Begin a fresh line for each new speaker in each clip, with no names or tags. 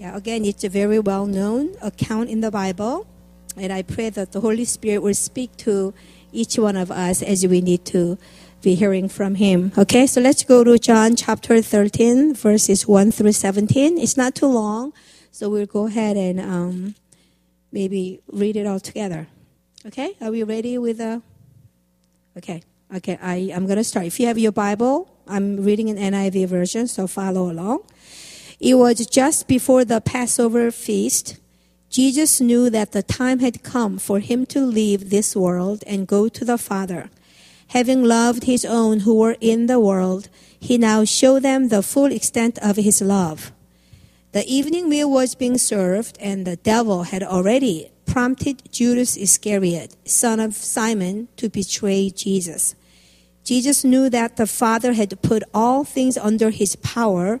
Yeah, again, it's a very well known account in the Bible. And I pray that the Holy Spirit will speak to each one of us as we need to be hearing from Him. Okay, so let's go to John chapter 13, verses 1 through 17. It's not too long, so we'll go ahead and um, maybe read it all together. Okay, are we ready with the. Okay, okay, I, I'm going to start. If you have your Bible, I'm reading an NIV version, so follow along. It was just before the Passover feast. Jesus knew that the time had come for him to leave this world and go to the Father. Having loved his own who were in the world, he now showed them the full extent of his love. The evening meal was being served, and the devil had already prompted Judas Iscariot, son of Simon, to betray Jesus. Jesus knew that the Father had put all things under his power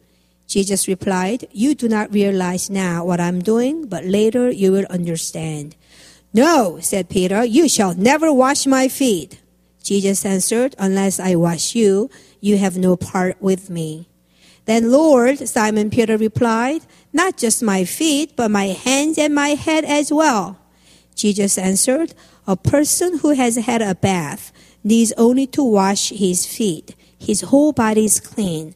Jesus replied, You do not realize now what I'm doing, but later you will understand. No, said Peter, you shall never wash my feet. Jesus answered, Unless I wash you, you have no part with me. Then, Lord, Simon Peter replied, Not just my feet, but my hands and my head as well. Jesus answered, A person who has had a bath needs only to wash his feet. His whole body is clean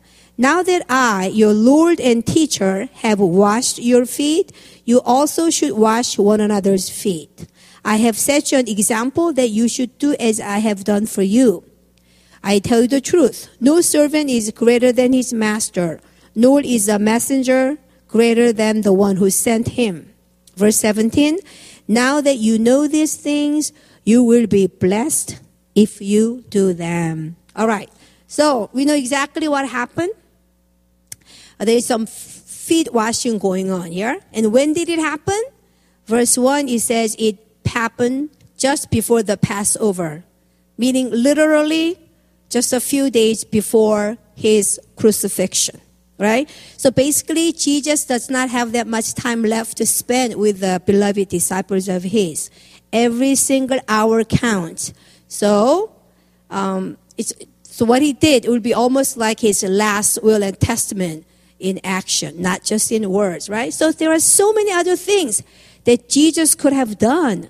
Now that I, your Lord and teacher, have washed your feet, you also should wash one another's feet. I have set you an example that you should do as I have done for you. I tell you the truth. No servant is greater than his master, nor is a messenger greater than the one who sent him. Verse 17. Now that you know these things, you will be blessed if you do them. All right. So we know exactly what happened. There is some feet washing going on here. And when did it happen? Verse 1, it says it happened just before the Passover, meaning literally just a few days before his crucifixion, right? So basically, Jesus does not have that much time left to spend with the beloved disciples of his. Every single hour counts. So, um, it's, so what he did, it would be almost like his last will and testament in action, not just in words, right? So there are so many other things that Jesus could have done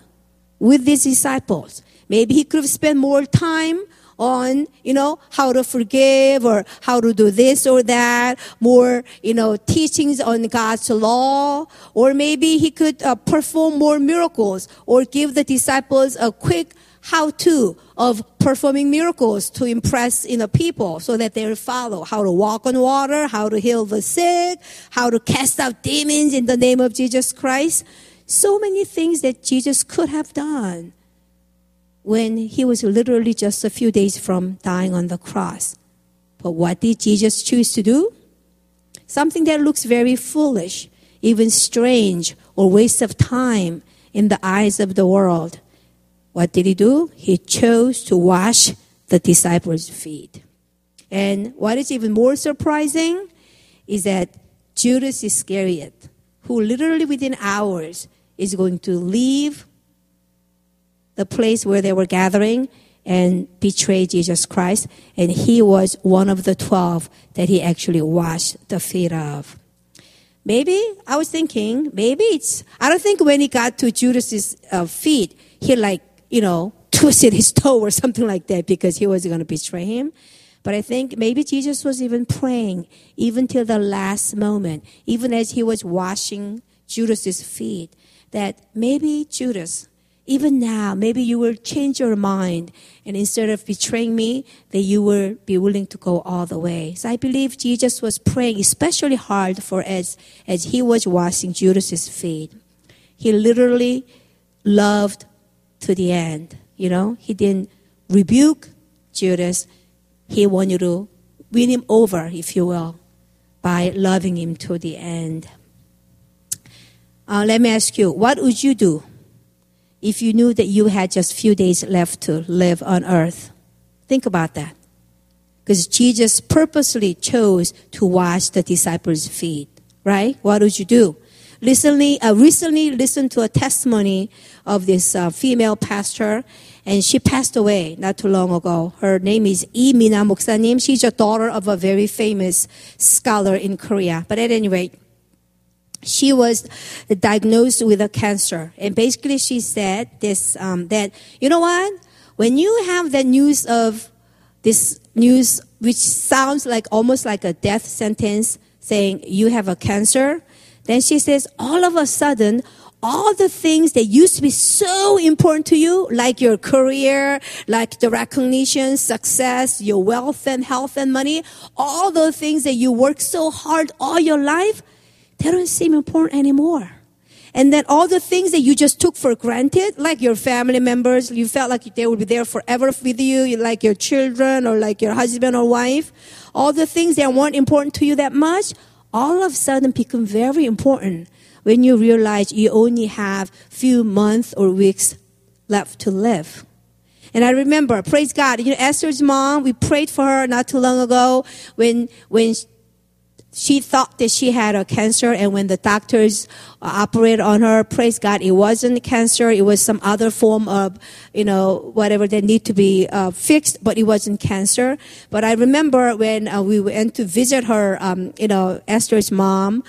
with his disciples. Maybe he could have spent more time on, you know, how to forgive or how to do this or that, more, you know, teachings on God's law, or maybe he could uh, perform more miracles or give the disciples a quick how to of performing miracles to impress you know people so that they'll follow. How to walk on water how to heal the sick how to cast out demons in the name of jesus christ. So many things that jesus could have done when he was literally just a few days from dying on the cross. But what did jesus choose to do? Something that looks very foolish even strange or waste of time in the eyes of the world what did he do? He chose to wash the disciples' feet. And what is even more surprising is that Judas Iscariot, who literally within hours is going to leave the place where they were gathering and betray Jesus Christ, and he was one of the twelve that he actually washed the feet of. Maybe I was thinking, maybe it's. I don't think when he got to Judas's uh, feet, he like you know, twisted his toe or something like that because he was going to betray him. But I think maybe Jesus was even praying even till the last moment, even as he was washing Judas's feet, that maybe Judas even now, maybe you will change your mind. And instead of betraying me, that you will be willing to go all the way. So I believe Jesus was praying especially hard for as, as he was washing Judas's feet. He literally loved to the end. You know, he didn't rebuke Judas. He wanted to win him over, if you will, by loving him to the end. Uh, let me ask you, what would you do if you knew that you had just few days left to live on earth? Think about that. Because Jesus purposely chose to wash the disciples' feet, right? What would you do? Recently, uh, recently listened to a testimony of this uh, female pastor, and she passed away not too long ago. Her name is Lee Mina. She's a daughter of a very famous scholar in Korea. But at any rate, she was diagnosed with a cancer, and basically she said this um, that you know what, when you have the news of this news, which sounds like almost like a death sentence, saying you have a cancer, then she says, all of a sudden, all the things that used to be so important to you, like your career, like the recognition, success, your wealth and health and money, all those things that you worked so hard all your life, they don't seem important anymore. And then all the things that you just took for granted, like your family members, you felt like they would be there forever with you, like your children or like your husband or wife, all the things that weren't important to you that much, all of a sudden become very important when you realize you only have few months or weeks left to live. And I remember, praise God, you know, Esther's mom, we prayed for her not too long ago when, when she thought that she had a cancer and when the doctors operated on her praise god it wasn't cancer. It was some other form of you know whatever that need to be uh, fixed but it wasn't cancer. But i remember when uh, we went to visit her um, you know esther's mom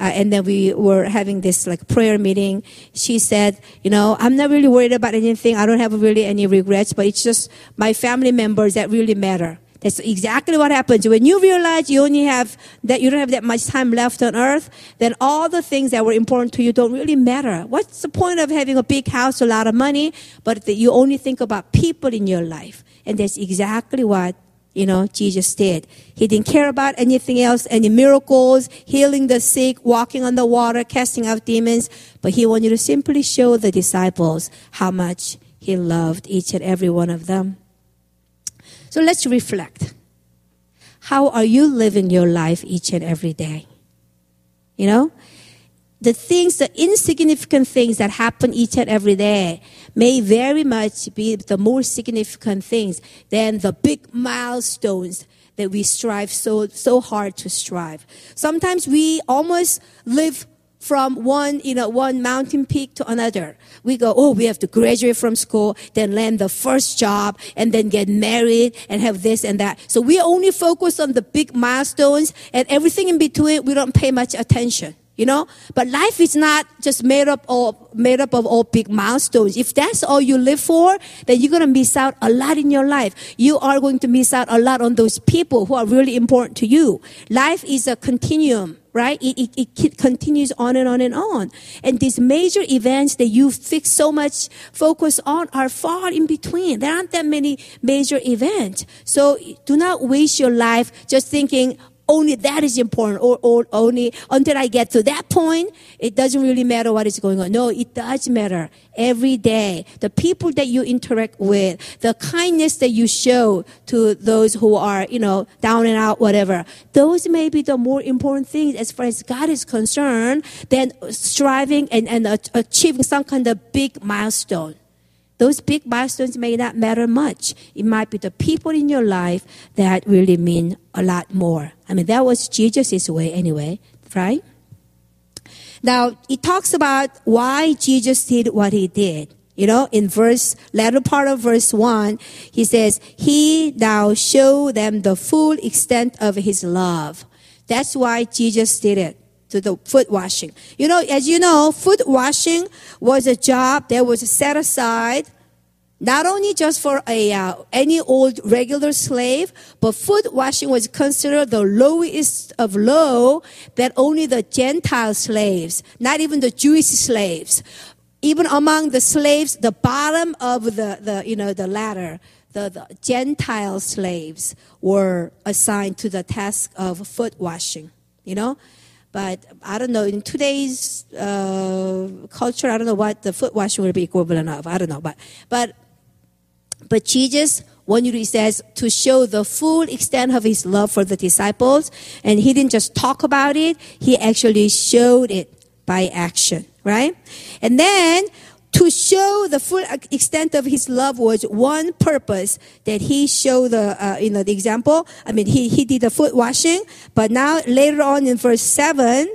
uh, and then we were having this like prayer meeting. She said you know i'm not really worried about anything. I don't have really any regrets but it's just my family members that really matter that's exactly what happens. When you realize you only have that you don't have that much time left on earth, then all the things that were important to you don't really matter. What's the point of having a big house, a lot of money, but that you only think about people in your life? And that's exactly what you know, Jesus did. He didn't care about anything else, any miracles, healing the sick, walking on the water, casting out demons, but he wanted to simply show the disciples how much he loved each and every one of them. So let's reflect. How are you living your life each and every day? You know? The things, the insignificant things that happen each and every day may very much be the more significant things than the big milestones that we strive so, so hard to strive. Sometimes we almost live from one, you know, one mountain peak to another. We go, oh, we have to graduate from school, then land the first job, and then get married and have this and that. So we only focus on the big milestones and everything in between, we don't pay much attention you know? But life is not just made up of made up of all big milestones. If that's all you live for then you're to miss out a lot in your life. You are going to miss out a lot on those people who are really important to you. Life is a continuum right? It, it, it continues on and on and on. And these major events that you fix so much focus on are far in between. There aren't that many major events so do not waste your life just thinking only that is important or, or only until I get to that point, it doesn't really matter what is going on. No, it does matter every day. The people that you interact with, the kindness that you show to those who are, you know, down and out, whatever. Those may be the more important things as far as God is concerned than striving and, and achieving some kind of big milestone. Those big milestones may not matter much. It might be the people in your life that really mean a lot more. I mean, that was Jesus' way anyway, right? Now, it talks about why Jesus did what he did. You know, in verse, latter part of verse one, he says, He now show them the full extent of his love. That's why Jesus did it to the foot washing. You know, as you know, foot washing was a job that was set aside not only just for a uh, any old regular slave, but foot washing was considered the lowest of low that only the Gentile slaves, not even the Jewish slaves, even among the slaves, the bottom of the, the you know, the ladder, the, the Gentile slaves were assigned to the task of foot washing, you know. But I don't know, in today's uh, culture, I don't know what the foot washing would be equivalent of. I don't know. But, but, but Jesus, when he says to show the full extent of his love for the disciples, and he didn't just talk about it, he actually showed it by action, right? And then to show the full extent of his love was one purpose that he showed the uh, you know the example i mean he, he did the foot washing but now later on in verse 7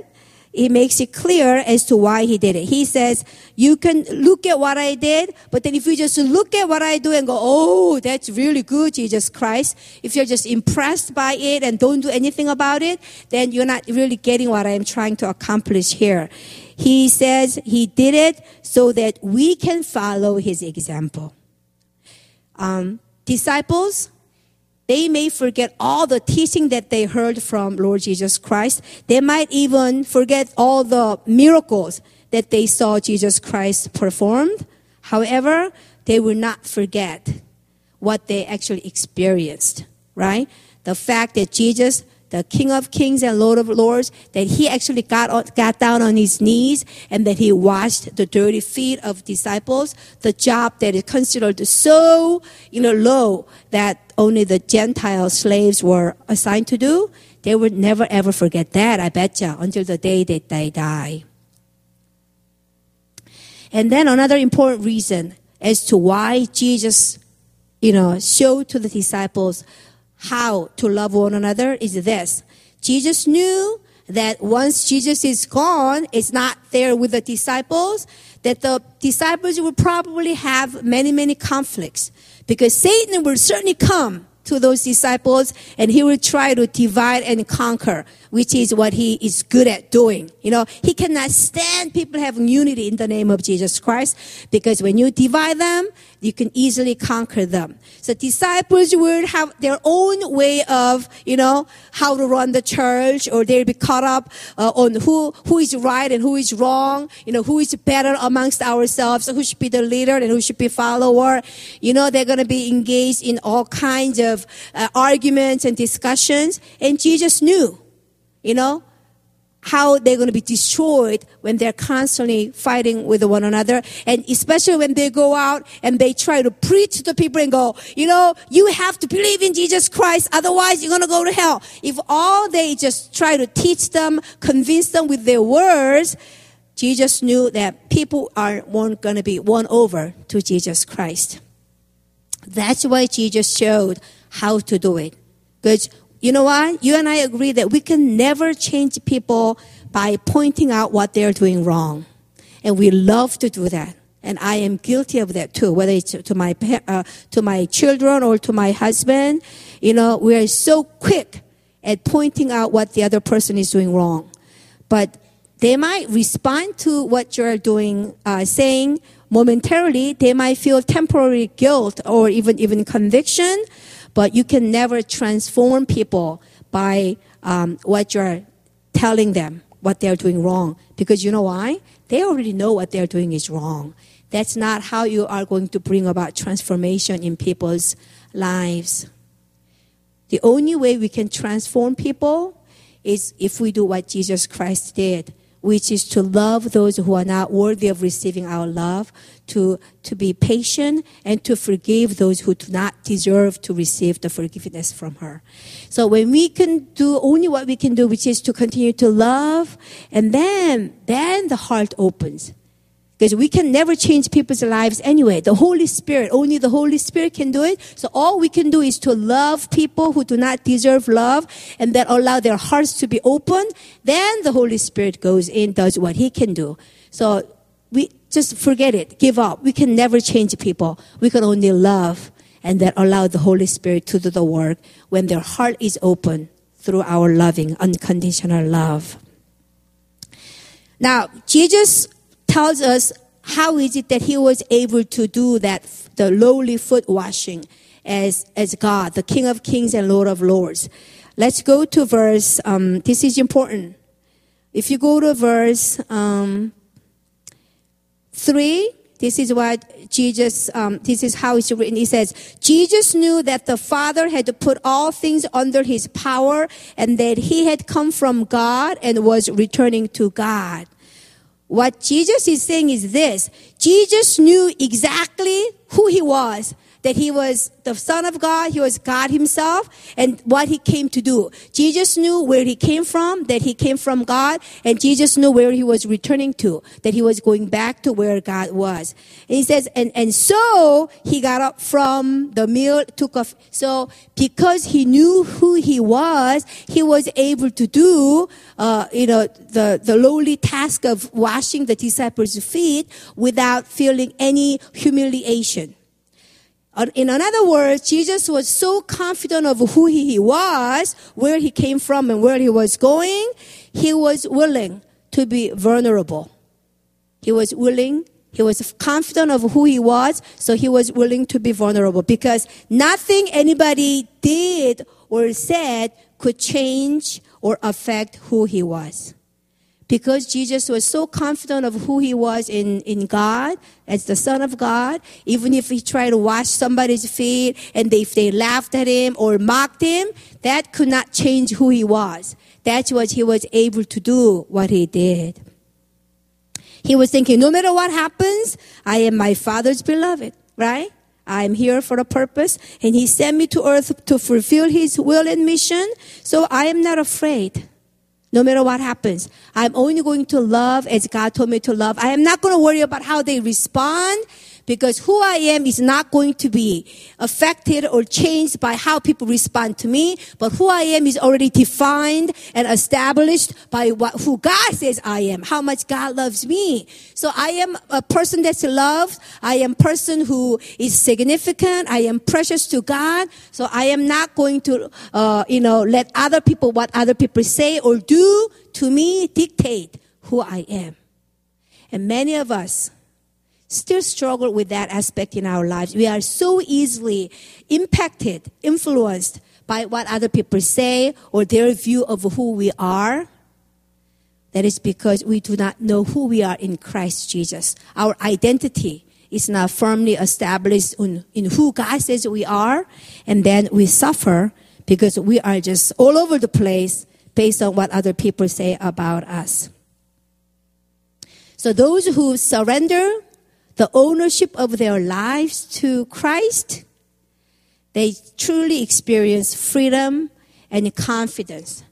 he makes it clear as to why he did it. He says, you can look at what I did, but then if you just look at what I do and go, oh, that's really good, Jesus Christ. If you're just impressed by it and don't do anything about it, then you're not really getting what I'm trying to accomplish here. He says he did it so that we can follow his example. Um, disciples, they may forget all the teaching that they heard from Lord Jesus Christ. They might even forget all the miracles that they saw Jesus Christ performed. However, they will not forget what they actually experienced, right? The fact that Jesus the King of Kings and Lord of Lords, that he actually got, got down on his knees and that he washed the dirty feet of disciples, the job that is considered so, you know, low that only the Gentile slaves were assigned to do. They would never ever forget that, I betcha, until the day that they die. And then another important reason as to why Jesus, you know, showed to the disciples how to love one another is this. Jesus knew that once Jesus is gone, it's not there with the disciples, that the disciples will probably have many, many conflicts because Satan will certainly come to those disciples and he will try to divide and conquer, which is what he is good at doing. You know, he cannot stand people having unity in the name of Jesus Christ because when you divide them, you can easily conquer them. So disciples will have their own way of, you know, how to run the church, or they'll be caught up uh, on who who is right and who is wrong. You know, who is better amongst ourselves, who should be the leader and who should be follower. You know, they're going to be engaged in all kinds of uh, arguments and discussions. And Jesus knew, you know, how they're going to be destroyed when they're constantly fighting with one another. And especially when they go out and they try to preach to people and go, you know, you have to believe in Jesus Christ, otherwise you're going to go to hell. If all they just try to teach them, convince them with their words, Jesus knew that people are weren't going to be won over to Jesus Christ. That's why Jesus showed how to do it. Because you know what? You and I agree that we can never change people by pointing out what they're doing wrong. And we love to do that. And I am guilty of that too, whether it's to my, uh, to my children or to my husband. You know, we are so quick at pointing out what the other person is doing wrong. But they might respond to what you're doing, uh, saying momentarily. They might feel temporary guilt or even, even conviction. But you can never transform people by um, what you're telling them, what they're doing wrong. Because you know why? They already know what they're doing is wrong. That's not how you are going to bring about transformation in people's lives. The only way we can transform people is if we do what Jesus Christ did which is to love those who are not worthy of receiving our love, to, to be patient, and to forgive those who do not deserve to receive the forgiveness from her. So when we can do only what we can do, which is to continue to love, and then, then the heart opens. Because we can never change people's lives anyway. The Holy Spirit, only the Holy Spirit can do it. So all we can do is to love people who do not deserve love and then allow their hearts to be open. Then the Holy Spirit goes in, does what He can do. So we just forget it, give up. We can never change people. We can only love and then allow the Holy Spirit to do the work when their heart is open through our loving, unconditional love. Now, Jesus tells us how is it that he was able to do that, the lowly foot washing as, as God, the King of Kings and Lord of Lords. Let's go to verse, um, this is important. If you go to verse um, 3, this is what Jesus, um, this is how it's written. He says, Jesus knew that the Father had to put all things under his power and that he had come from God and was returning to God. What Jesus is saying is this. Jesus knew exactly who he was that he was the Son of God, he was God himself, and what he came to do. Jesus knew where he came from, that he came from God, and Jesus knew where he was returning to, that he was going back to where God was. And he says, and, and so he got up from the meal, took off. So because he knew who he was, he was able to do, uh, you know, the, the lowly task of washing the disciples' feet without feeling any humiliation. In other words, Jesus was so confident of who he was, where he came from, and where he was going, he was willing to be vulnerable. He was willing, he was confident of who he was, so he was willing to be vulnerable because nothing anybody did or said could change or affect who he was because Jesus was so confident of who he was in, in God as the Son of God, even if he tried to wash somebody's feet and they, if they laughed at him or mocked him, that could not change who he was. That's what he was able to do, what he did. He was thinking, no matter what happens, I am my Father's beloved, right? I'm here for a purpose, and He sent me to earth to fulfill His will and mission, so I am not afraid no matter what happens. I'm only going to love as God told me to love. I am not going to worry about how they respond because who I am is not going to be affected or changed by how people respond to me, but who I am is already defined and established by what, who God says I am, how much God loves me. So I am a person that's loved. I am a person who is significant. I am precious to God. So I am not going to, uh, you know, let other people, what other people say or do to me dictate who I am. And many of us, still struggle with that aspect in our lives. We are so easily impacted, influenced by what other people say or their view of who we are. That is because we do not know who we are in Christ Jesus. Our identity is not firmly established in, in who God says we are. And then we suffer because we are just all over the place based on what other people say about us. So those who surrender the ownership of their lives to Christ, they truly experience freedom and confidence.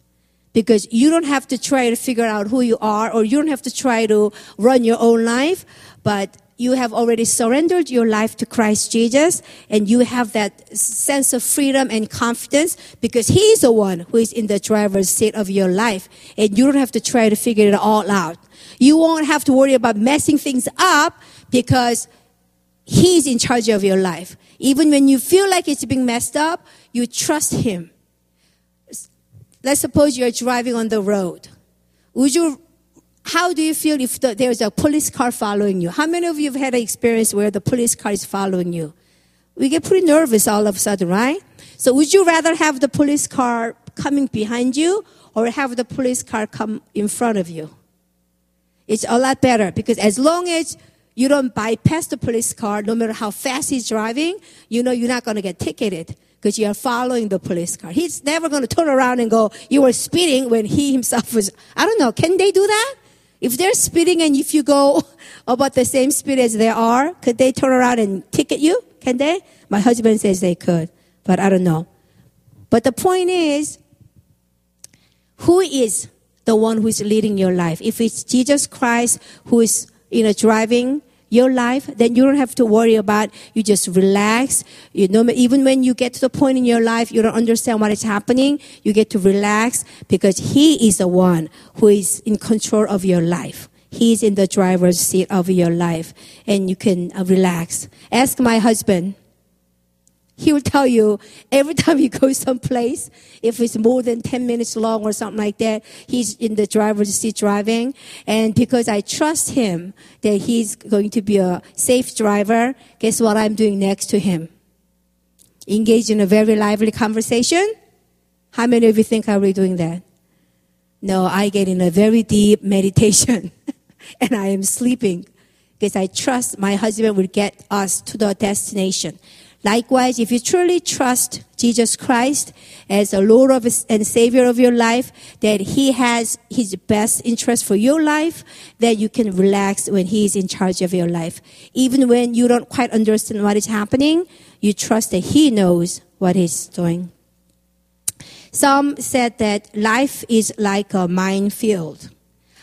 Because you don't have to try to figure out who you are, or you don't have to try to run your own life, but you have already surrendered your life to Christ Jesus, and you have that sense of freedom and confidence because He's the one who is in the driver's seat of your life, and you don't have to try to figure it all out. You won't have to worry about messing things up because He's in charge of your life. Even when you feel like it's being messed up, you trust Him. Let's suppose you're driving on the road. Would you, how do you feel if the, there's a police car following you? How many of you have had an experience where the police car is following you? We get pretty nervous all of a sudden, right? So would you rather have the police car coming behind you or have the police car come in front of you? It's a lot better because as long as you don't bypass the police car, no matter how fast he's driving, you know you're not going to get ticketed because you are following the police car. He's never going to turn around and go, you were speeding when he himself was, I don't know, can they do that? If they're speeding and if you go about the same speed as they are, could they turn around and ticket you? Can they? My husband says they could, but I don't know. But the point is, who is the one who is leading your life? If it's Jesus Christ who is you know, driving your life, then you don't have to worry about, you just relax. You know, even when you get to the point in your life, you don't understand what is happening, you get to relax because He is the one who is in control of your life. He's in the driver's seat of your life and you can uh, relax. Ask my husband. He will tell you every time you go someplace, if it's more than 10 minutes long or something like that, he's in the driver's seat driving. And because I trust him that he's going to be a safe driver, guess what I'm doing next to him? Engage in a very lively conversation. How many of you think are we doing that? No, I get in a very deep meditation and I am sleeping because I trust my husband will get us to the destination. Likewise, if you truly trust Jesus Christ as the Lord of and Savior of your life, that He has His best interest for your life, that you can relax when He is in charge of your life. Even when you don't quite understand what is happening, you trust that He knows what He's doing. Some said that life is like a minefield.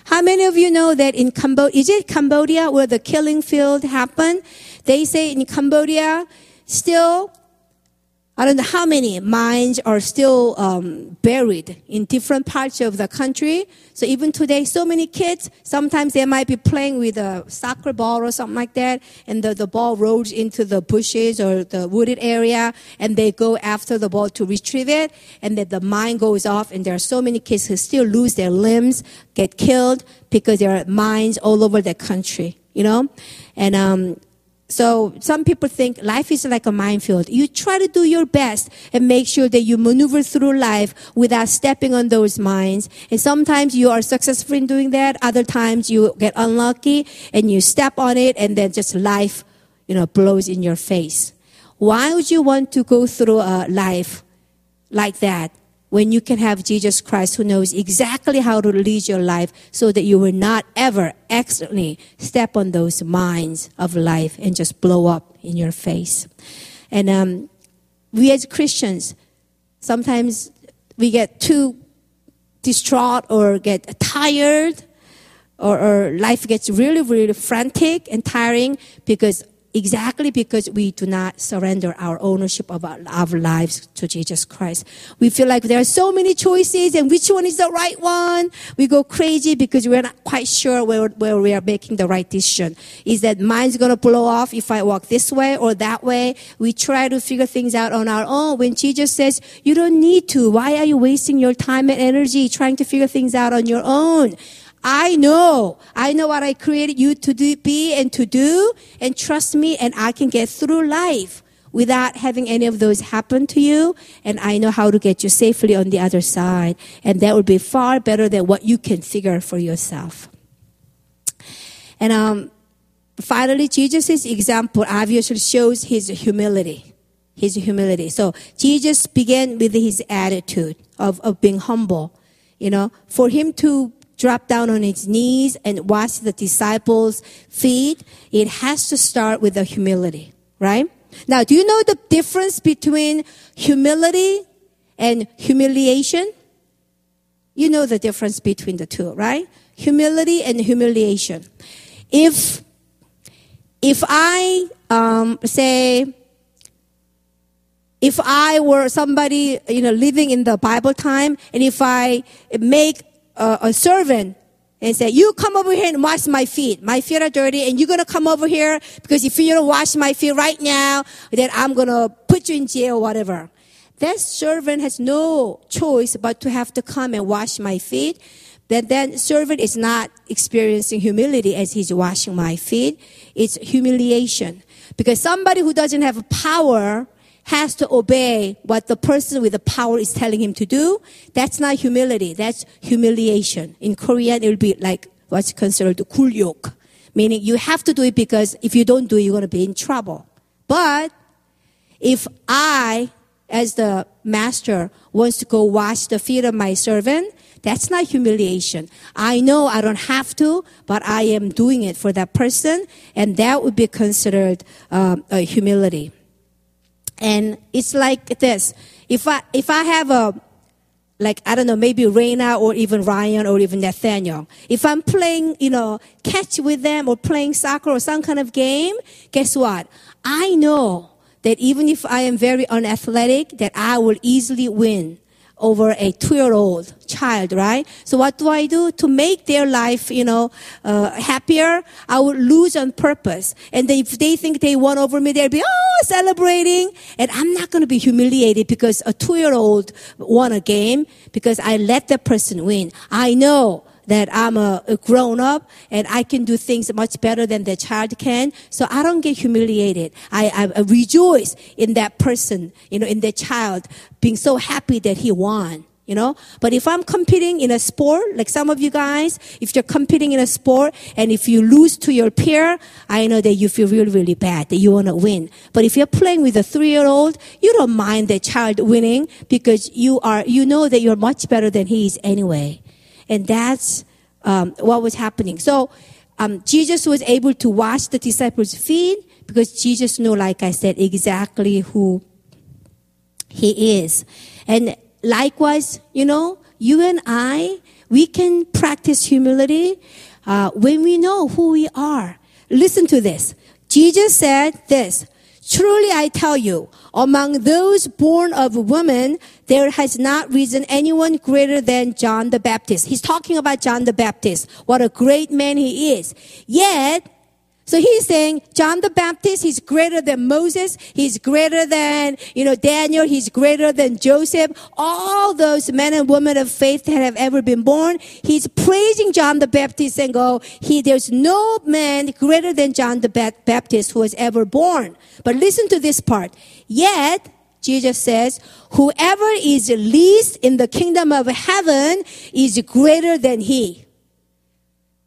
How many of you know that in Cambodia, is it Cambodia where the killing field happened? They say in Cambodia, still, I don't know how many mines are still um, buried in different parts of the country. So even today, so many kids, sometimes they might be playing with a soccer ball or something like that, and the, the ball rolls into the bushes or the wooded area, and they go after the ball to retrieve it, and then the mine goes off, and there are so many kids who still lose their limbs, get killed, because there are mines all over the country, you know? And um, so some people think life is like a minefield. You try to do your best and make sure that you maneuver through life without stepping on those mines. And sometimes you are successful in doing that. Other times you get unlucky and you step on it and then just life, you know, blows in your face. Why would you want to go through a life like that? When you can have Jesus Christ who knows exactly how to lead your life so that you will not ever accidentally step on those mines of life and just blow up in your face. And um, we as Christians, sometimes we get too distraught or get tired or, or life gets really, really frantic and tiring because exactly because we do not surrender our ownership of our, lives to Jesus Christ. We feel like there are so many choices and which one is the right one. We go crazy because we're not quite sure where, where we are making the right decision. Is that mine's going to blow off if I walk this way or that way? We try to figure things out on our own when Jesus says, you don't need to. Why are you wasting your time and energy trying to figure things out on your own? I know. I know what I created you to do, be and to do. And trust me, and I can get through life without having any of those happen to you. And I know how to get you safely on the other side. And that would be far better than what you can figure for yourself. And um, finally, Jesus' example obviously shows his humility. His humility. So Jesus began with his attitude of, of being humble. You know, for him to drop down on his knees and wash the disciples' feet, it has to start with the humility, right? Now, do you know the difference between humility and humiliation? You know the difference between the two, right? Humility and humiliation. If, if I, um, say, if I were somebody, you know, living in the Bible time, and if I make a, a servant and say, you come over here and wash my feet. My feet are dirty and you're going to come over here because if you don't wash my feet right now, then I'm going to put you in jail or whatever. That servant has no choice but to have to come and wash my feet. Then that servant is not experiencing humility as he's washing my feet. It's humiliation. Because somebody who doesn't have power has to obey what the person with the power is telling him to do, that's not humility. That's humiliation. In Korean, it will be like what's considered gulyok, meaning you have to do it because if you don't do it, you're going to be in trouble. But if I, as the master, wants to go wash the feet of my servant, that's not humiliation. I know I don't have to, but I am doing it for that person, and that would be considered um, a humility. And it's like this. If I, if I have a, like, I don't know, maybe Raina or even Ryan or even Nathaniel. If I'm playing, you know, catch with them or playing soccer or some kind of game, guess what? I know that even if I am very unathletic, that I will easily win over a two-year-old child, right? So what do I do to make their life, you know, uh, happier? I would lose on purpose. And if they think they won over me, they'll be, oh, celebrating. And I'm not going to be humiliated because a two-year-old won a game because I let the person win. I know that I'm a, a grown up and I can do things much better than the child can. So I don't get humiliated. I, I, rejoice in that person, you know, in the child being so happy that he won you know. But if I'm competing in a sport, like some of you guys, if you're competing in a sport and if you lose to your peer, I know that you feel really, really bad, that you want to win. But if you're playing with a three-year-old, you don't mind the child winning because you are, you know that you're much better than he is anyway. And that's um, what was happening. So um, Jesus was able to wash the disciples' feet because Jesus knew, like I said, exactly who he is. And likewise, you know, you and I, we can practice humility uh, when we know who we are. Listen to this. Jesus said this. Truly I tell you, among those born of women, there has not risen anyone greater than John the Baptist. He's talking about John the Baptist. What a great man he is. Yet, so he's saying John the Baptist, he's greater than Moses, he's greater than, you know, Daniel, he's greater than Joseph, all those men and women of faith that have ever been born. He's praising John the Baptist and go, he, there's no man greater than John the Baptist who was ever born. But listen to this part. Yet, Jesus says, whoever is least in the kingdom of heaven is greater than he.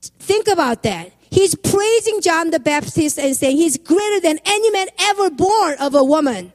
Think about that. He's praising John the Baptist and saying he's greater than any man ever born of a woman.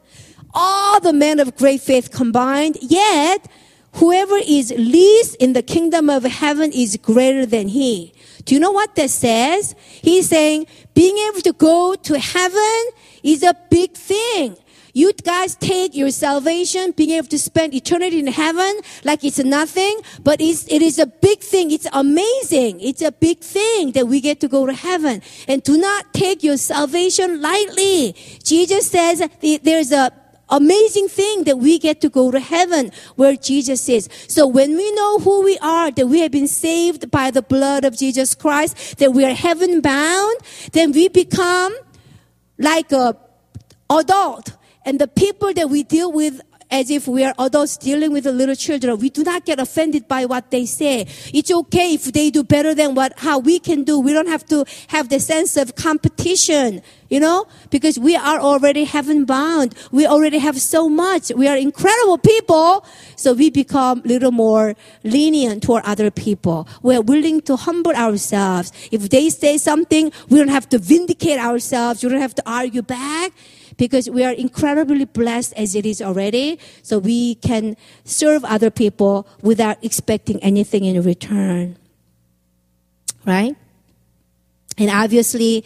All the men of great faith combined, yet whoever is least in the kingdom of heaven is greater than he. Do you know what that says? He's saying being able to go to heaven is a big thing. You guys take your salvation, being able to spend eternity in heaven like it's nothing, but it's, it is a big thing. It's amazing. It's a big thing that we get to go to heaven. And do not take your salvation lightly. Jesus says there's a amazing thing that we get to go to heaven where Jesus is. So when we know who we are, that we have been saved by the blood of Jesus Christ, that we are heaven bound, then we become like a adult and the people that we deal with as if we are adults dealing with the little children. We do not get offended by what they say. It's okay if they do better than what, how we can do. We don't have to have the sense of competition, you know, because we are already heaven bound. We already have so much. We are incredible people. So we become little more lenient toward other people. We're willing to humble ourselves. If they say something, we don't have to vindicate ourselves. We don't have to argue back because we are incredibly blessed as it is already. So we can serve other people without expecting anything in return. Right? And obviously,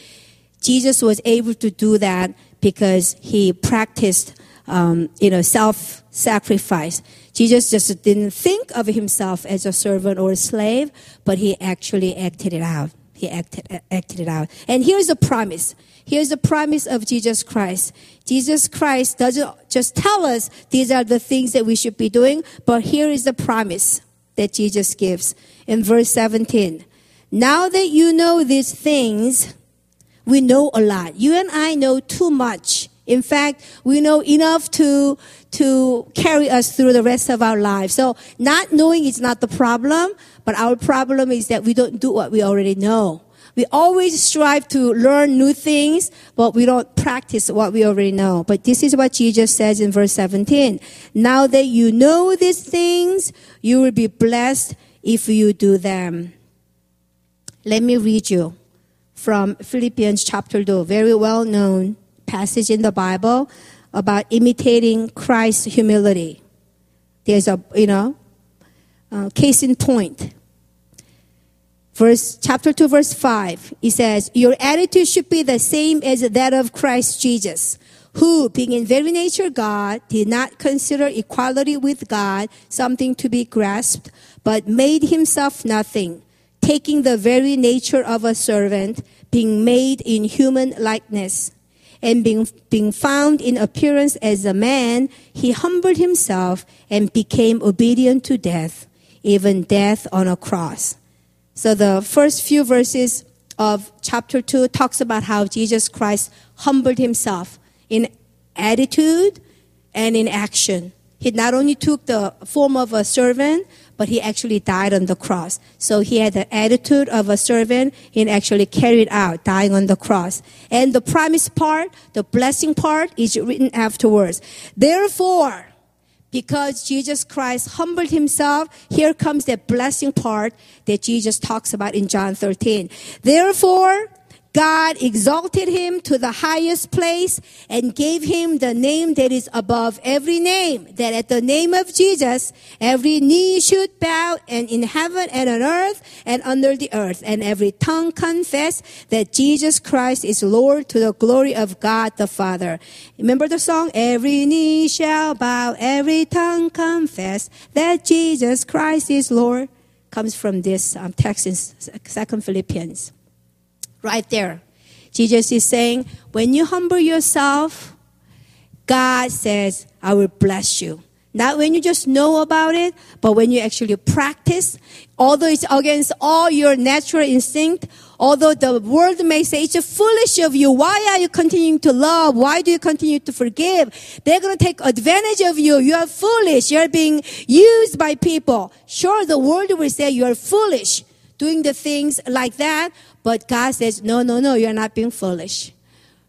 Jesus was able to do that because he practiced, um, you know, self-sacrifice. Jesus just didn't think of himself as a servant or a slave, but he actually acted it out. He acted, acted it out. And here's a promise. Here's the promise of Jesus Christ. Jesus Christ doesn't just tell us these are the things that we should be doing, but here is the promise that Jesus gives in verse 17. Now that you know these things, we know a lot. You and I know too much. In fact, we know enough to, to carry us through the rest of our lives. So not knowing is not the problem, but our problem is that we don't do what we already know. We always strive to learn new things, but we don't practice what we already know. But this is what Jesus says in verse 17. Now that you know these things, you will be blessed if you do them. Let me read you from Philippians chapter 2, very well known passage in the Bible about imitating Christ's humility. There's a, you know, uh, case in point. Verse chapter 2 verse 5 it says your attitude should be the same as that of christ jesus who being in very nature god did not consider equality with god something to be grasped but made himself nothing taking the very nature of a servant being made in human likeness and being, being found in appearance as a man he humbled himself and became obedient to death even death on a cross so the first few verses of chapter 2 talks about how Jesus Christ humbled himself in attitude and in action. He not only took the form of a servant, but he actually died on the cross. So he had the attitude of a servant and actually carried out dying on the cross. And the promise part, the blessing part is written afterwards. Therefore, because Jesus Christ humbled himself, here comes the blessing part that Jesus talks about in John 13. Therefore, God exalted him to the highest place and gave him the name that is above every name, that at the name of Jesus, every knee should bow and in heaven and on earth and under the earth, and every tongue confess that Jesus Christ is Lord to the glory of God the Father. Remember the song? Every knee shall bow, every tongue confess that Jesus Christ is Lord. Comes from this um, text in Second Philippians right there. Jesus is saying, when you humble yourself, God says, I will bless you. Not when you just know about it, but when you actually practice, although it's against all your natural instinct, although the world may say it's foolish of you, why are you continuing to love? Why do you continue to forgive? They're going to take advantage of you. You are foolish. You're being used by people. Sure, the world will say you are foolish doing the things like that, but God says, no, no, no, you're not being foolish.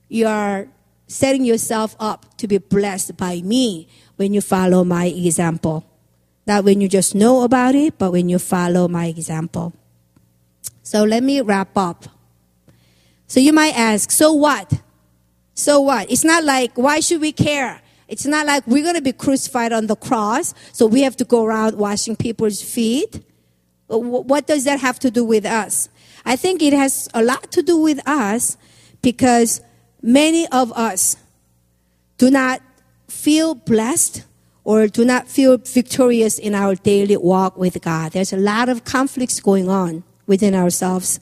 You are setting yourself up to be blessed by me when you follow my example. Not when you just know about it, but when you follow my example. So let me wrap up. So you might ask, so what? So what? It's not like, why should we care? It's not like we're going to be crucified on the cross, so we have to go around washing people's feet. What does that have to do with us? I think it has a lot to do with us because many of us do not feel blessed or do not feel victorious in our daily walk with God. There's a lot of conflicts going on within ourselves.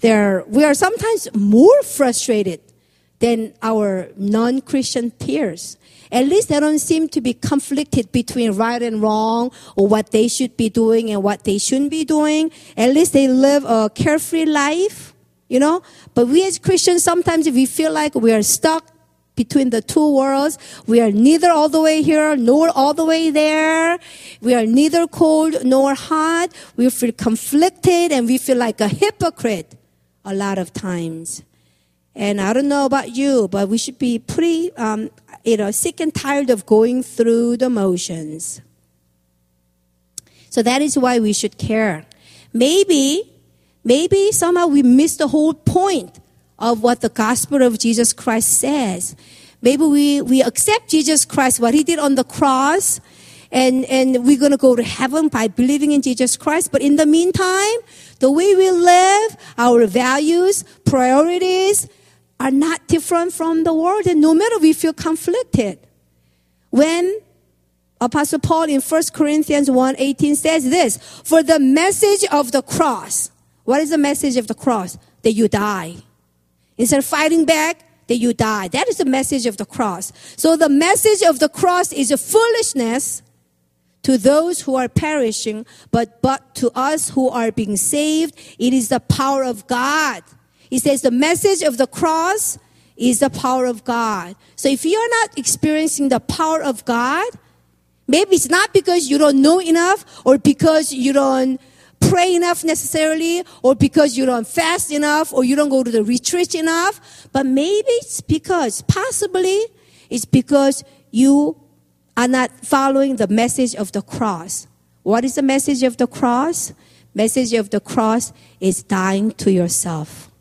There, we are sometimes more frustrated than our non-Christian peers. At least they don't seem to be conflicted between right and wrong or what they should be doing and what they shouldn't be doing. At least they live a carefree life, you know. But we as Christians, sometimes we feel like we are stuck between the two worlds. We are neither all the way here nor all the way there. We are neither cold nor hot. We feel conflicted and we feel like a hypocrite a lot of times. And I don't know about you, but we should be pretty um, you know, sick and tired of going through the motions. So that is why we should care. Maybe, maybe somehow we miss the whole point of what the gospel of Jesus Christ says. Maybe we, we accept Jesus Christ, what he did on the cross, and, and we're going to go to heaven by believing in Jesus Christ. But in the meantime, the way we live, our values, priorities, are not different from the world, and no matter we feel conflicted. When Apostle Paul in 1 Corinthians 1 18 says this, for the message of the cross, what is the message of the cross? That you die. Instead of fighting back, that you die. That is the message of the cross. So the message of the cross is a foolishness to those who are perishing, but, but to us who are being saved, it is the power of God. He says the message of the cross is the power of God. So if you're not experiencing the power of God, maybe it's not because you don't know enough or because you don't pray enough necessarily or because you don't fast enough or you don't go to the retreat enough, but maybe it's because, possibly, it's because you are not following the message of the cross. What is the message of the cross? Message of the cross is dying to yourself.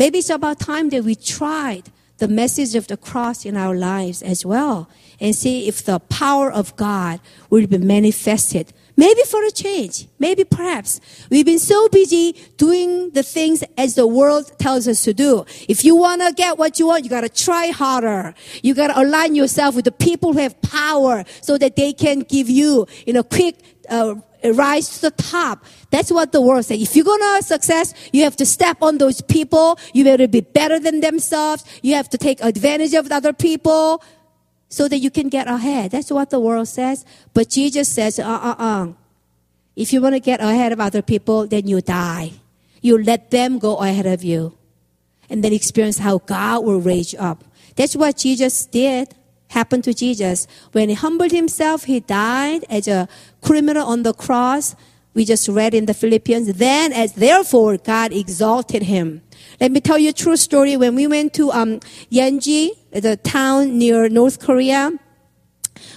Maybe it's about time that we tried the message of the cross in our lives as well and see if the power of God will be manifested. Maybe for a change. Maybe perhaps. We've been so busy doing the things as the world tells us to do. If you want to get what you want, you got to try harder. You got to align yourself with the people who have power so that they can give you, you know, quick, uh, rise to the top. That's what the world says. If you're gonna success, you have to step on those people. You better be better than themselves. You have to take advantage of other people so that you can get ahead. That's what the world says. But Jesus says, uh, uh, uh. If you want to get ahead of other people, then you die. You let them go ahead of you. And then experience how God will raise you up. That's what Jesus did happened to Jesus. When he humbled himself, he died as a criminal on the cross. We just read in the Philippians. Then, as therefore, God exalted him. Let me tell you a true story. When we went to um, Yanji, the town near North Korea,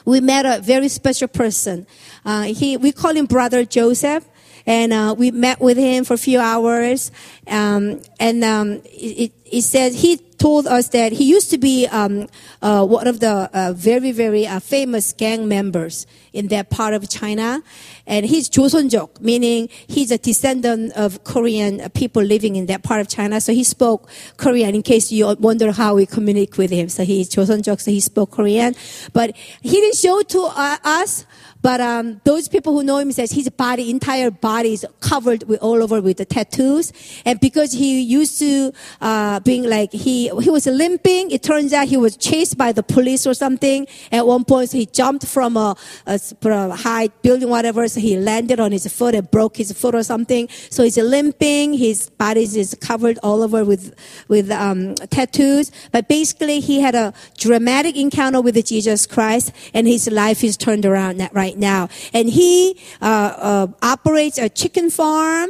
we met a very special person. Uh, he, we call him Brother Joseph and uh, we met with him for a few hours. Um, and um, it, it says he told us that he used to be um, uh, one of the uh, very, very uh, famous gang members in that part of China. And he's Joseonjok, meaning he's a descendant of Korean people living in that part of China. So he spoke Korean in case you wonder how we communicate with him. So he's Joseonjok, so he spoke Korean. But he didn't show to uh, us but um, those people who know him says his body, entire body is covered with all over with the tattoos. And because he used to uh, being like he he was limping, it turns out he was chased by the police or something. At one point, so he jumped from a, a, from a high building, whatever. So he landed on his foot and broke his foot or something. So he's limping. His body is covered all over with with um, tattoos. But basically, he had a dramatic encounter with Jesus Christ, and his life is turned around that right right now. And he uh, uh, operates a chicken farm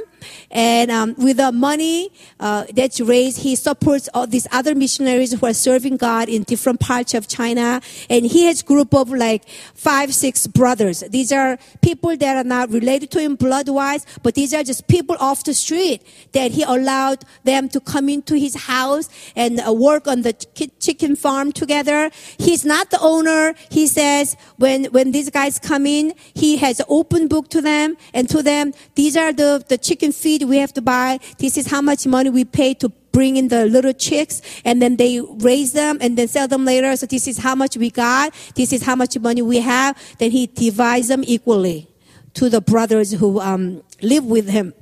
and um, with the money uh, that's raised, he supports all these other missionaries who are serving God in different parts of China. And he has group of like five, six brothers. These are people that are not related to him blood-wise, but these are just people off the street that he allowed them to come into his house and uh, work on the chicken farm together. He's not the owner. He says when when these guys come in, he has open book to them and to them. These are the the chicken feed we have to buy. This is how much money we pay to bring in the little chicks and then they raise them and then sell them later. So this is how much we got. This is how much money we have. Then he divides them equally to the brothers who um, live with him.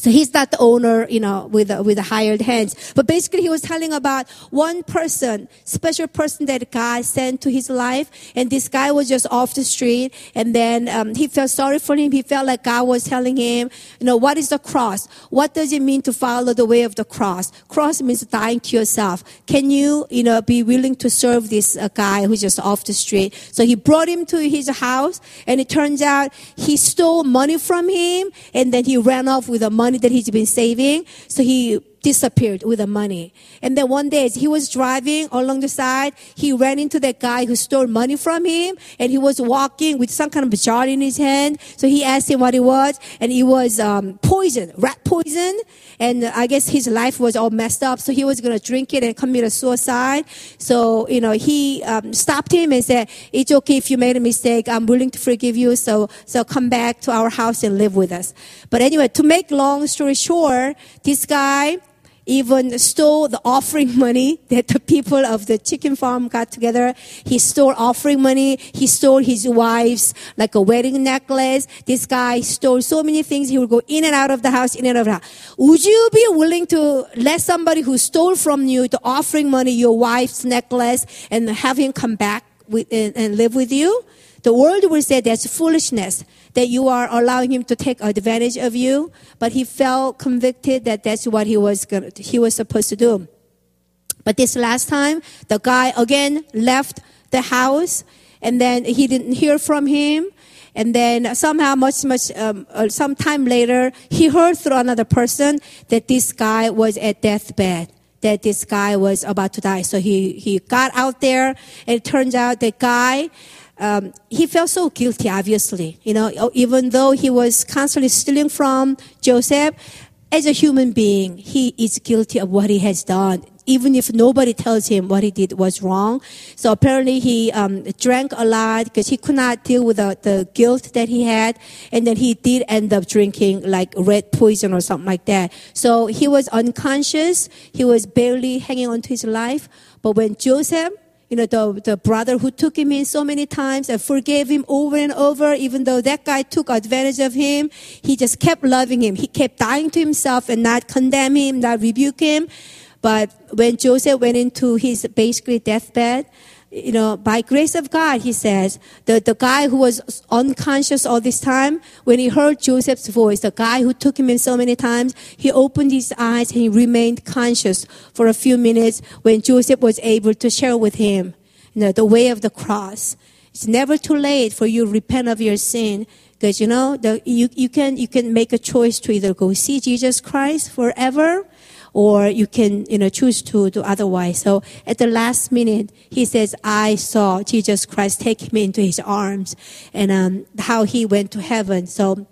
So he's not the owner, you know, with with the hired hands. But basically, he was telling about one person, special person that God sent to his life, and this guy was just off the street, and then um, he felt sorry for him. He felt like God was telling him, you know, what is the cross? What does it mean to follow the way of the cross? Cross means dying to yourself. Can you, you know, be willing to serve this uh, guy who's just off the street? So he brought him to his house, and it turns out he stole money from him, and then he ran off with the money money that he's been saving. So he disappeared with the money. And then one day, as he was driving along the side, he ran into that guy who stole money from him, and he was walking with some kind of jar in his hand. So he asked him what it was, and it was um, poison, rat poison. And I guess his life was all messed up, so he was going to drink it and commit a suicide. So you know, he um, stopped him and said, "It's okay if you made a mistake. I'm willing to forgive you. So so come back to our house and live with us." But anyway, to make long story short, this guy even stole the offering money that the people of the chicken farm got together. He stole offering money. He stole his wife's like a wedding necklace. This guy stole so many things. He would go in and out of the house, in and out of the house. Would you be willing to let somebody who stole from you the offering money, your wife's necklace, and have him come back with, and, and live with you? The world will say that's foolishness, that you are allowing him to take advantage of you. But he felt convicted that that's what he was gonna, he was supposed to do. But this last time, the guy again left the house, and then he didn't hear from him. And then somehow, much, much, um, uh, some time later, he heard through another person that this guy was at deathbed that this guy was about to die. So he, he got out there and it turns out the guy um, he felt so guilty, obviously. You know, even though he was constantly stealing from Joseph, as a human being, he is guilty of what he has done, even if nobody tells him what he did was wrong. So apparently he um, drank a lot because he could not deal with the, the guilt that he had. And then he did end up drinking like red poison or something like that. So he was unconscious. He was barely hanging on to his life. But when Joseph you know, the, the brother who took him in so many times and forgave him over and over, even though that guy took advantage of him, he just kept loving him. He kept dying to himself and not condemn him, not rebuke him. But when Joseph went into his basically deathbed, you know, by grace of God, he says, the, the guy who was unconscious all this time, when he heard Joseph's voice, the guy who took him in so many times, he opened his eyes and he remained conscious for a few minutes when Joseph was able to share with him, you know, the way of the cross. It's never too late for you to repent of your sin. Because, you know, the, you, you can, you can make a choice to either go see Jesus Christ forever or you can, you know, choose to do otherwise. So at the last minute, he says, I saw Jesus Christ take me into his arms and um, how he went to heaven. So,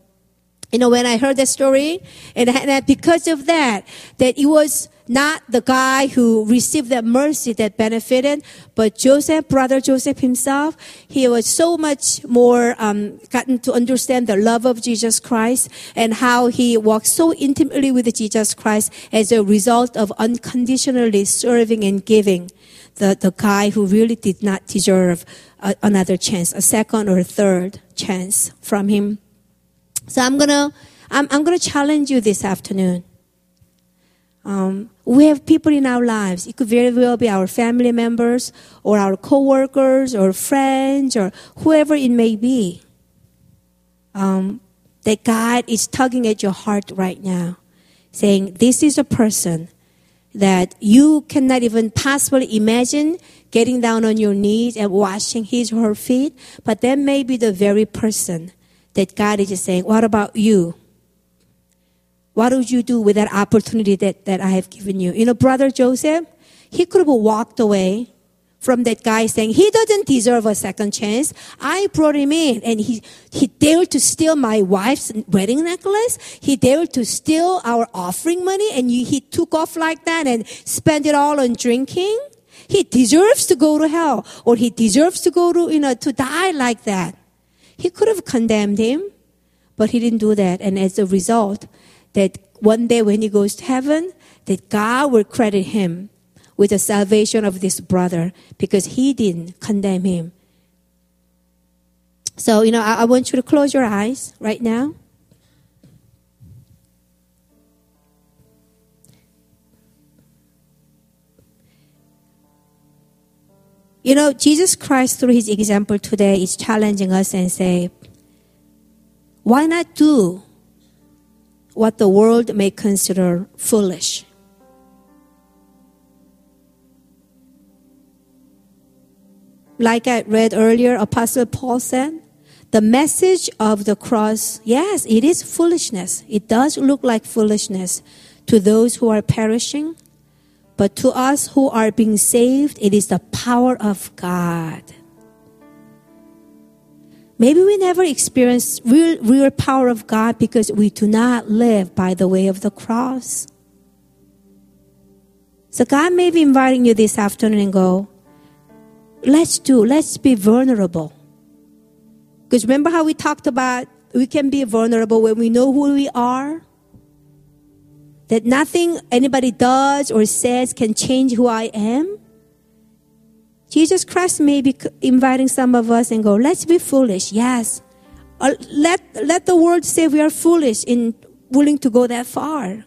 you know, when I heard that story, and, and because of that, that it was not the guy who received that mercy that benefited, but Joseph, brother Joseph himself, he was so much more um, gotten to understand the love of Jesus Christ and how he walked so intimately with Jesus Christ as a result of unconditionally serving and giving the, the guy who really did not deserve a, another chance, a second or a third chance from him. So I'm gonna, I'm, I'm gonna challenge you this afternoon. Um, we have people in our lives. It could very well be our family members or our coworkers or friends or whoever it may be. Um, that God is tugging at your heart right now, saying, This is a person that you cannot even possibly imagine getting down on your knees and washing his or her feet, but that may be the very person that God is just saying, What about you? What would you do with that opportunity that, that I have given you? You know, brother Joseph, he could have walked away from that guy saying he doesn't deserve a second chance. I brought him in and he, he dared to steal my wife's wedding necklace. He dared to steal our offering money and he took off like that and spent it all on drinking. He deserves to go to hell or he deserves to go to, you know, to die like that. He could have condemned him, but he didn't do that. And as a result, that one day when he goes to heaven, that God will credit him with the salvation of this brother because he didn't condemn him. So, you know, I, I want you to close your eyes right now. You know, Jesus Christ, through his example today, is challenging us and say, why not do what the world may consider foolish. Like I read earlier, Apostle Paul said, the message of the cross, yes, it is foolishness. It does look like foolishness to those who are perishing, but to us who are being saved, it is the power of God. Maybe we never experience real, real power of God because we do not live by the way of the cross. So God may be inviting you this afternoon and go, let's do, let's be vulnerable. Because remember how we talked about we can be vulnerable when we know who we are? That nothing anybody does or says can change who I am? Jesus Christ may be inviting some of us and go, let's be foolish. Yes. Uh, let, let the world say we are foolish in willing to go that far.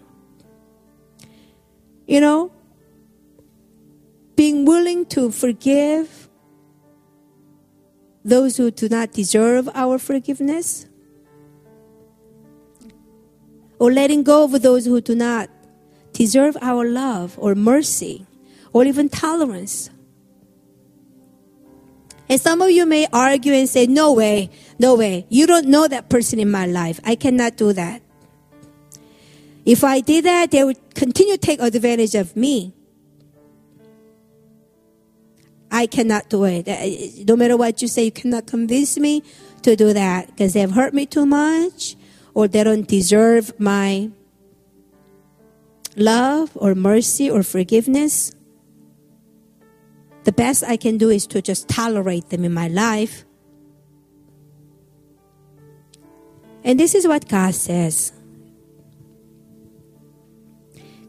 You know, being willing to forgive those who do not deserve our forgiveness, or letting go of those who do not deserve our love or mercy or even tolerance. And some of you may argue and say, no way, no way. You don't know that person in my life. I cannot do that. If I did that, they would continue to take advantage of me. I cannot do it. Uh, no matter what you say, you cannot convince me to do that because they've hurt me too much or they don't deserve my love or mercy or forgiveness the best I can do is to just tolerate them in my life. And this is what God says.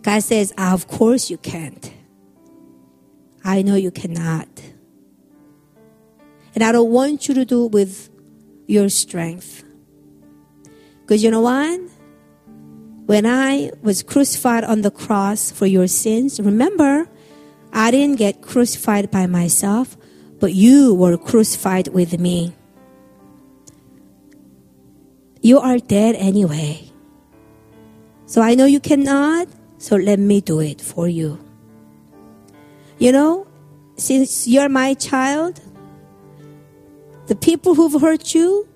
God says, ah, Of course you can't. I know you cannot. And I don't want you to do it with your strength. Because you know what? When I was crucified on the cross for your sins, remember, I didn't get crucified by myself, but you were crucified with me. You are dead anyway. So I know you cannot, so let me do it for you. You know, since you're my child, the people who've hurt you,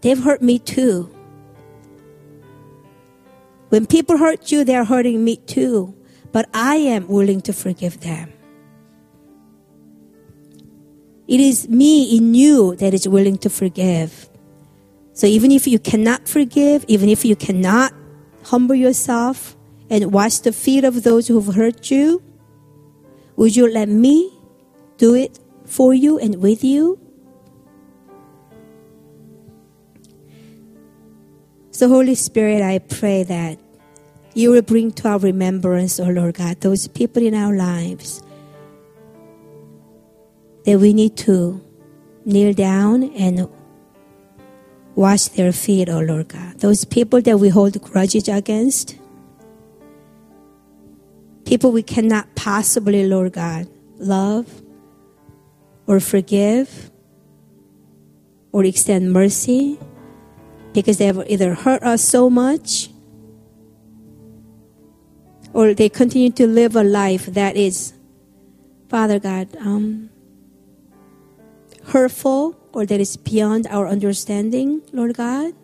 they've hurt me too. When people hurt you, they're hurting me too. But I am willing to forgive them. It is me in you that is willing to forgive. So even if you cannot forgive, even if you cannot humble yourself and wash the feet of those who've hurt you, would you let me do it for you and with you? So, Holy Spirit, I pray that you will bring to our remembrance, oh Lord God, those people in our lives that we need to kneel down and wash their feet, oh Lord God. Those people that we hold grudges against, people we cannot possibly, Lord God, love or forgive or extend mercy because they have either hurt us so much or they continue to live a life that is, Father God, um, hurtful or that is beyond our understanding, Lord God.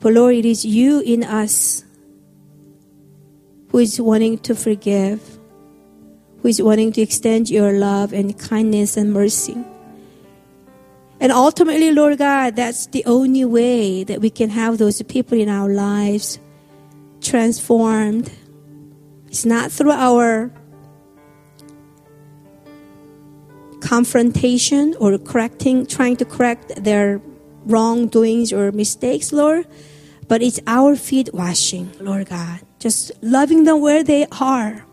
But Lord, it is you in us who is wanting to forgive, who is wanting to extend your love and kindness and mercy. And ultimately, Lord God, that's the only way that we can have those people in our lives transformed. It's not through our confrontation or correcting, trying to correct their wrongdoings or mistakes, Lord, but it's our feet washing, Lord God. Just loving them where they are.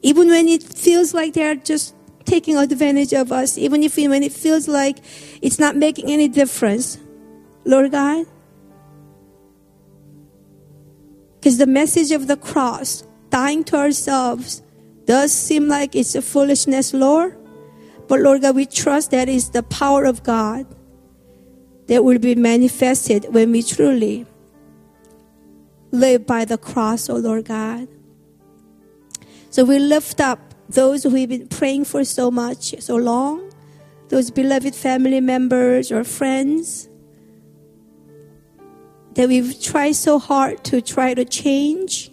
Even when it feels like they're just taking advantage of us, even if when it feels like it's not making any difference. Lord God, because the message of the cross, dying to ourselves, does seem like it's a foolishness, Lord. But Lord God, we trust that is the power of God that will be manifested when we truly live by the cross, oh Lord God. So we lift up those who we've been praying for so much, so long, those beloved family members or friends that we've tried so hard to try to change,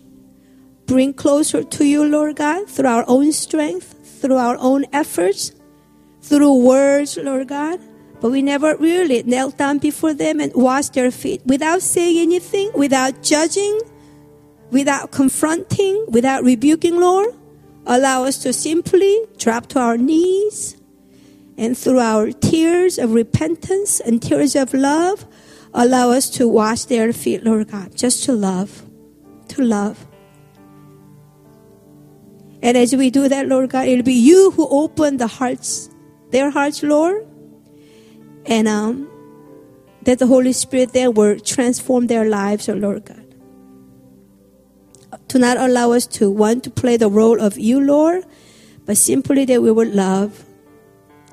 bring closer to you, Lord God, through our own strength, through our own efforts, through words, Lord God. But we never really knelt down before them and washed their feet without saying anything, without judging, without confronting, without rebuking, Lord. Allow us to simply drop to our knees and through our tears of repentance and tears of love, allow us to wash their feet, Lord God, just to love, to love. And as we do that, Lord God, it'll be you who open the hearts, their hearts, Lord. And um, that the Holy Spirit there will transform their lives, oh Lord God to not allow us to want to play the role of you, Lord, but simply that we would love.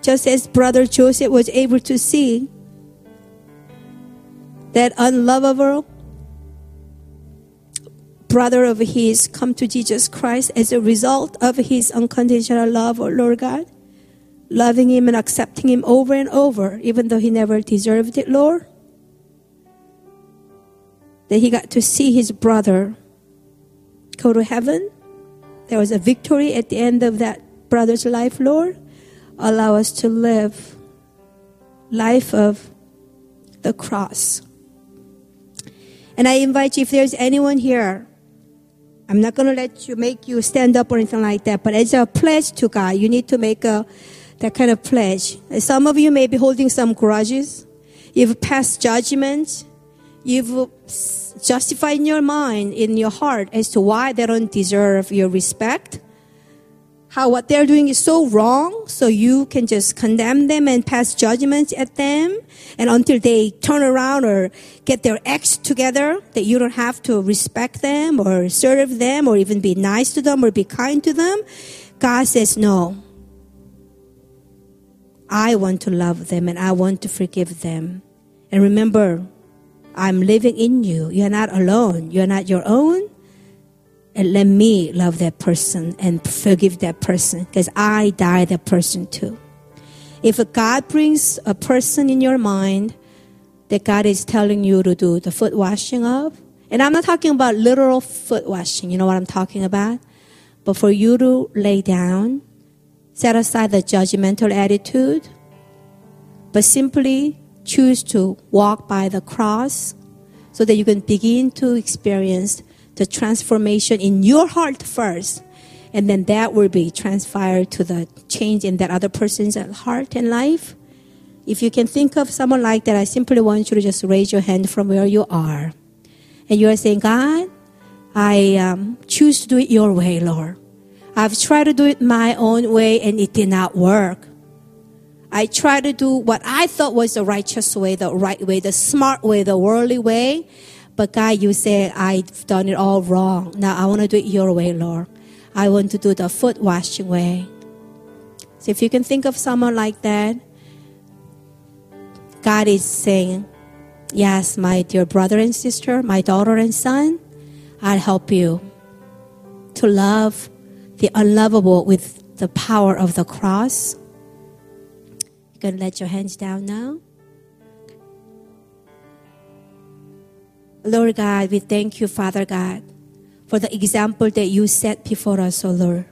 Just as brother Joseph was able to see that unlovable brother of his come to Jesus Christ as a result of his unconditional love, oh Lord God, loving him and accepting him over and over, even though he never deserved it, Lord. That he got to see his brother go to heaven. There was a victory at the end of that brother's life, Lord. Allow us to live life of the cross. And I invite you, if there's anyone here, I'm not going to let you make you stand up or anything like that, but as a pledge to God, you need to make a, that kind of pledge. Some of you may be holding some grudges. You've passed judgment. You've justified in your mind, in your heart, as to why they don't deserve your respect. How what they're doing is so wrong, so you can just condemn them and pass judgments at them. And until they turn around or get their acts together, that you don't have to respect them or serve them or even be nice to them or be kind to them. God says, no. I want to love them and I want to forgive them. And remember, I'm living in you. You're not alone. You're not your own. And let me love that person and forgive that person because I died that person too. If God brings a person in your mind that God is telling you to do the foot washing of. And I'm not talking about literal foot washing, you know what I'm talking about? But for you to lay down, set aside the judgmental attitude, but simply choose to walk by the cross so that you can begin to experience the transformation in your heart first. And then that will be transferred to the change in that other person's heart and life. If you can think of someone like that, I simply want you to just raise your hand from where you are. And you are saying, God, I um, choose to do it your way, Lord. I've tried to do it my own way and it did not work. I tried to do what I thought was the righteous way, the right way, the smart way, the worldly way. But God, you said I've done it all wrong. Now I want to do it your way, Lord. I want to do the foot washing way. So if you can think of someone like that, God is saying, Yes, my dear brother and sister, my daughter and son, I'll help you to love the unlovable with the power of the cross. Can let your hands down now. Lord God, we thank you, Father God, for the example that you set before us, O oh Lord.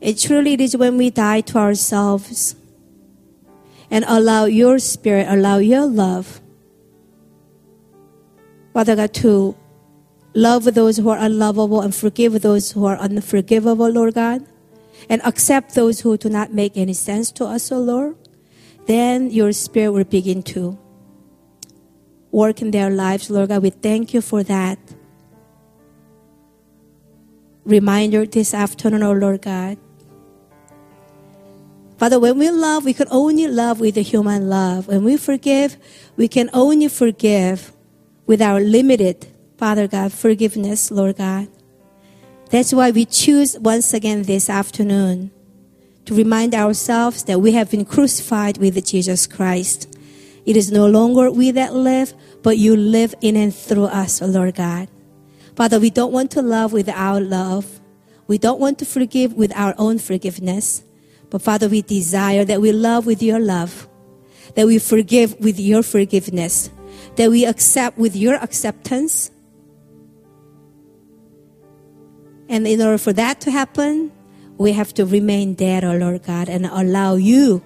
It truly is when we die to ourselves and allow your spirit, allow your love, Father God, to love those who are unlovable and forgive those who are unforgivable, Lord God, and accept those who do not make any sense to us, O oh Lord then your spirit will begin to work in their lives, Lord God. We thank you for that reminder this afternoon, oh Lord God. Father, when we love, we can only love with the human love. When we forgive, we can only forgive with our limited, Father God, forgiveness, Lord God. That's why we choose once again this afternoon to remind ourselves that we have been crucified with Jesus Christ. It is no longer we that live, but you live in and through us, Lord God. Father, we don't want to love with our love. We don't want to forgive with our own forgiveness. But Father, we desire that we love with your love, that we forgive with your forgiveness, that we accept with your acceptance. And in order for that to happen, we have to remain dead, O oh Lord God, and allow you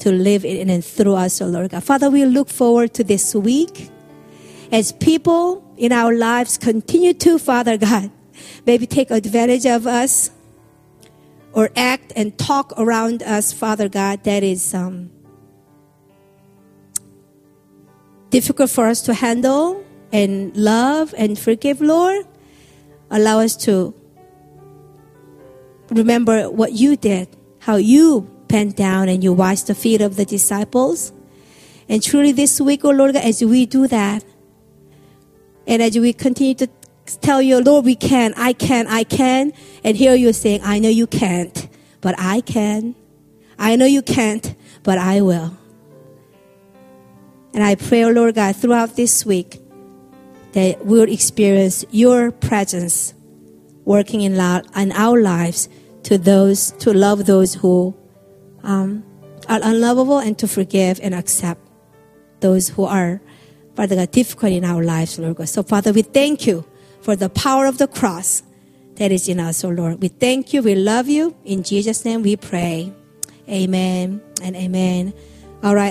to live in and through us, O oh Lord God. Father, we look forward to this week as people in our lives continue to, Father God, maybe take advantage of us or act and talk around us, Father God, that is um, difficult for us to handle and love and forgive, Lord. Allow us to remember what you did, how you bent down and you washed the feet of the disciples. And truly this week, oh Lord, God, as we do that, and as we continue to tell you, Lord, we can, I can, I can, and here you're saying, I know you can't, but I can. I know you can't, but I will. And I pray, oh Lord God, throughout this week, that we'll experience your presence working in, in our lives to those to love those who um, are unlovable and to forgive and accept those who are Father God difficult in our lives, Lord God. So Father, we thank you for the power of the cross that is in us, oh Lord. We thank you, we love you. In Jesus' name we pray. Amen and amen. All right.